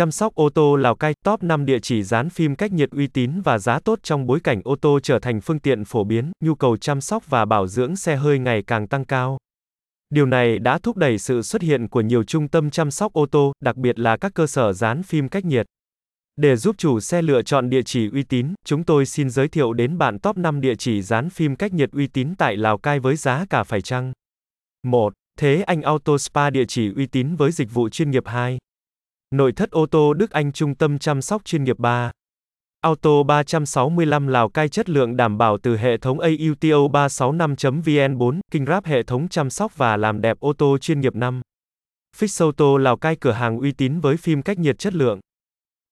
Chăm sóc ô tô Lào Cai, top 5 địa chỉ dán phim cách nhiệt uy tín và giá tốt trong bối cảnh ô tô trở thành phương tiện phổ biến, nhu cầu chăm sóc và bảo dưỡng xe hơi ngày càng tăng cao. Điều này đã thúc đẩy sự xuất hiện của nhiều trung tâm chăm sóc ô tô, đặc biệt là các cơ sở dán phim cách nhiệt. Để giúp chủ xe lựa chọn địa chỉ uy tín, chúng tôi xin giới thiệu đến bạn top 5 địa chỉ dán phim cách nhiệt uy tín tại Lào Cai với giá cả phải chăng. 1. Thế Anh Auto Spa địa chỉ uy tín với dịch vụ chuyên nghiệp 2. Nội thất ô tô Đức Anh trung tâm chăm sóc chuyên nghiệp 3. Auto 365 Lào Cai chất lượng đảm bảo từ hệ thống AUTO 365.vn4, kinh ráp hệ thống chăm sóc và làm đẹp ô tô chuyên nghiệp 5. Fix Auto Lào Cai cửa hàng uy tín với phim cách nhiệt chất lượng.